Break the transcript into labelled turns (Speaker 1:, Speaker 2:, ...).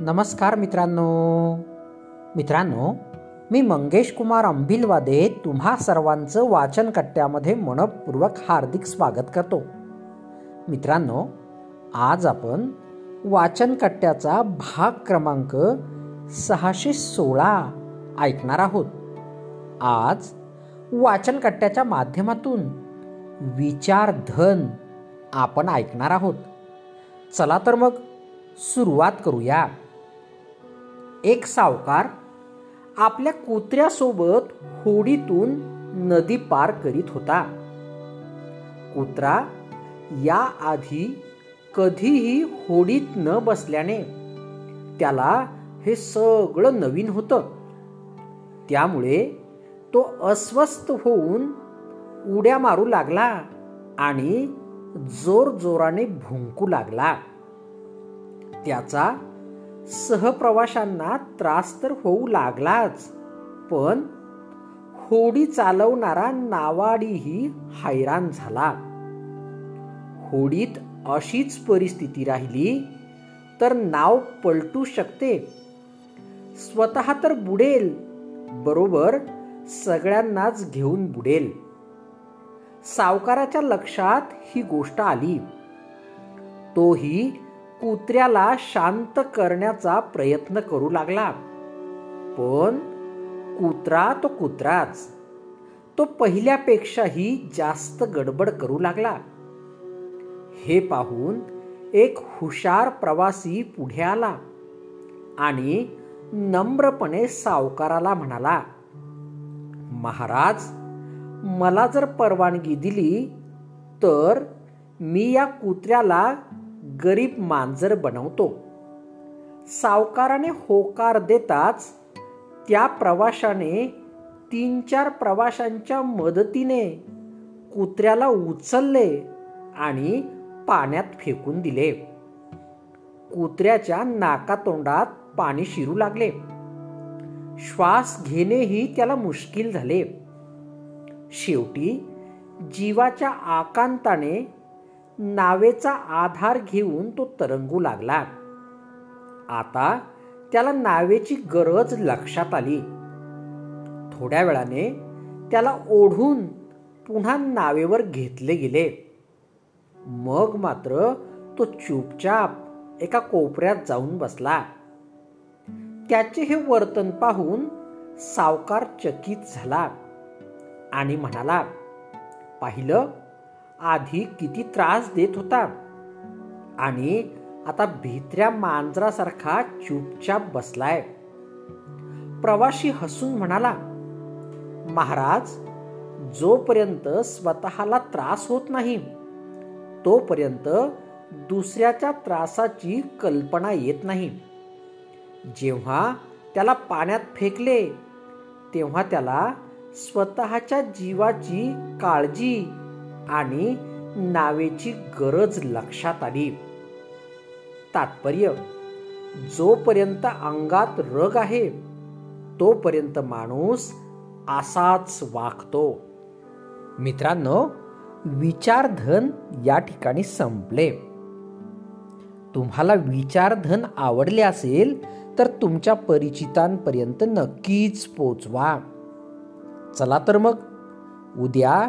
Speaker 1: नमस्कार मित्रांनो. मित्रांनो मी मंगेश कुमार अंबिलवादे तुम्हा सर्वांचं वाचन कट्ट्यामध्ये मनपूर्वक हार्दिक स्वागत करतो. मित्रांनो आज आपण वाचन कट्ट्याचा भाग क्रमांक सहाशे सोळा ऐकणार आहोत. आज वाचन कट्ट्याच्या माध्यमातून विचारधन आपण ऐकणार आहोत. चला तर मग सुरुवात करूया. एक सावकार आपल्या कुत्र्यासोबत होडीतून नदी पार करीत होता. कुत्रा या आधी कधीही होडीत न बसल्याने त्याला हे सगळं नवीन होतं. त्यामुळे तो अस्वस्थ होऊन उड्या मारू लागला आणि जोर जोराने भुंकू लागला. त्याचा सहप्रवाशांना त्रास तर होऊ लागलाच पण होडी चालवणारा नावाडीही हैराण झाला. होडीत अशीच परिस्थिती राहिली तर नाव पलटू शकते. स्वतः तर बुडेल बरोबर सगळ्यांनाच घेऊन बुडेल. सावकाराच्या लक्षात ही गोष्ट आली. तोही कुत्र्याला शांत करण्याचा प्रयत्न करू लागला. पण कुत्रा तो कुत्राच. तो पहिल्यापेक्षाही जास्त गडबड करू लागला. हे पाहून एक हुशार प्रवासी पुढे आला आणि नम्रपणे सावकाराला म्हणाला महाराज मला जर परवानगी दिली तर मी या कुत्र्याला गरीब मांजर बनवतो. सावकाराने होकार देताच त्या प्रवाशाने तीन चार प्रवाशांच्या मदतीने कुत्र्याला उचलले आणि पाण्यात फेकून दिले. कुत्र्याच्या नाकातोंडात पाणी शिरू लागले. श्वास घेणेही त्याला मुश्किल झाले. शेवटी जीवाच्या आकांताने नावेचा आधार घेऊन तो तरंगू लागला. आता त्याला नावेची गरज लक्षात आली. थोड्या वेळाने त्याला ओढून पुन्हा नावेवर घेतले गेले. मग मात्र तो चुपचाप एका कोपऱ्यात जाऊन बसला. त्याचे हे वर्तन पाहून सावकार चकित झाला आणि म्हणाला पाहिलं आधी किती त्रास देत होता? आणि आता भित्र्या मांजरासारखा चुपचाप बसलाय. प्रवाशी हसून म्हणाला महाराज जोपर्यंत स्वतःला त्रास होत नाही तोपर्यंत दुसऱ्याच्या त्रासाची कल्पना येत नाही. जेव्हा त्याला पाण्यात फेकले तेव्हा त्याला स्वतःच्या जीवाची काळजी आणि नावेची गरज लक्षात आली. तात्पर्य जोपर्यंत अंगात रग आहे तोपर्यंत माणूस असाच वागतो. मित्रांनो विचारधन या ठिकाणी संपले. तुम्हाला विचारधन आवडले असेल तर तुमच्या परिचितांपर्यंत नक्कीच पोचवा. चला तर मग उद्या